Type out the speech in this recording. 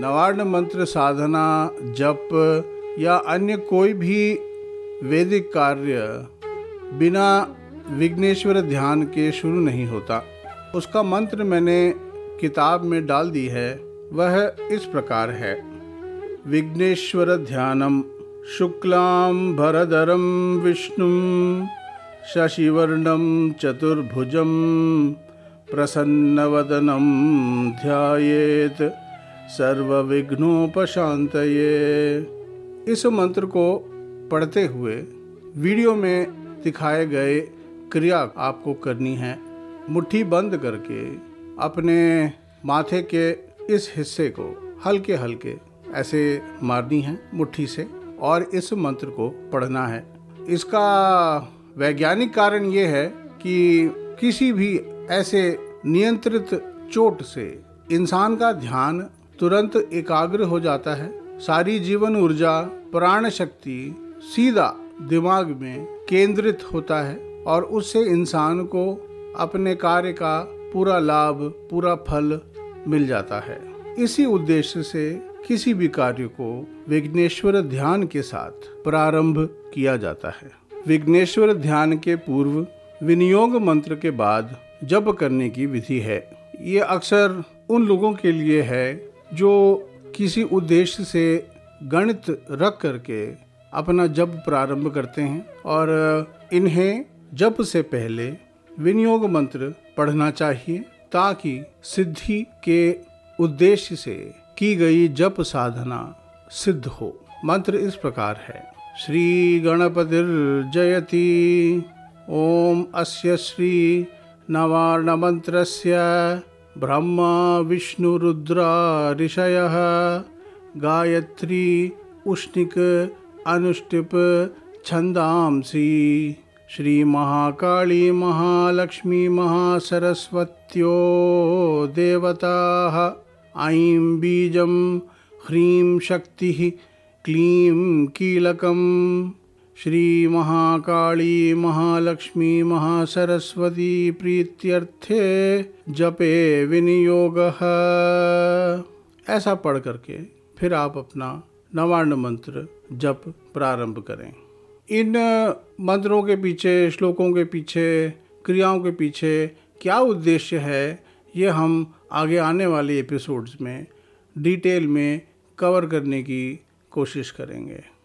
नवार्ण मंत्र साधना, जप या अन्य कोई भी वैदिक कार्य बिना विघ्नेश्वर ध्यान के शुरू नहीं होता। उसका मंत्र मैंने किताब में डाल दी है, वह इस प्रकार है। विघ्नेश्वर ध्यानम शुक्लां भरधरं विष्णुं शशिवर्णं चतुर्भुजं प्रसन्नवदनं ध्यायेत। सर्वविघ्नोपशांतये इस मंत्र को पढ़ते हुए वीडियो में दिखाए गए क्रिया आपको करनी है। मुट्ठी बंद करके अपने माथे के इस हिस्से को हल्के हल्के ऐसे मारनी है मुट्ठी से और इस मंत्र को पढ़ना है। इसका वैज्ञानिक कारण ये है कि किसी भी ऐसे नियंत्रित चोट से इंसान का ध्यान तुरंत एकाग्र हो जाता है। सारी जीवन ऊर्जा, प्राण शक्ति सीधा दिमाग में केंद्रित होता है और उससे इंसान को अपने कार्य का पूरा लाभ, पूरा फल मिल जाता है। इसी उद्देश्य से किसी भी कार्य को विघ्नेश्वर ध्यान के साथ प्रारंभ किया जाता है। विघ्नेश्वर ध्यान के पूर्व विनियोग मंत्र के बाद जप करने की विधि है। ये अक्सर उन लोगों के लिए है जो किसी उद्देश्य से गणित रख करके अपना जप प्रारंभ करते हैं और इन्हें जप से पहले विनियोग मंत्र पढ़ना चाहिए ताकि सिद्धि के उद्देश्य से की गई जप साधना सिद्ध हो। मंत्र इस प्रकार है। श्री गणपतिर्जयति ओम अस्य श्री नवार्ण मंत्रस्य ब्रह्मा विष्णुरुद्रा ऋषयः गायत्री उष्णिक अनुष्टिप् छन्दांसि। श्रीमहाकाली श्रीमहाकालीमहालक्ष्मीमहासरस्वत्यो देवताः। ऐं बीजं ह्रीं शक्तिः क्लीं कीलकम्। कीलकं श्रीमहाकाली महालक्ष्मी महासरस्वती प्रीत्यर्थे जपे विनियोग। ऐसा पढ़ करके फिर आप अपना नवार्ण मंत्र जप प्रारंभ करें। इन मंत्रों के पीछे, श्लोकों के पीछे, क्रियाओं के पीछे क्या उद्देश्य है, ये हम आगे आने वाले एपिसोड्स में डिटेल में कवर करने की कोशिश करेंगे।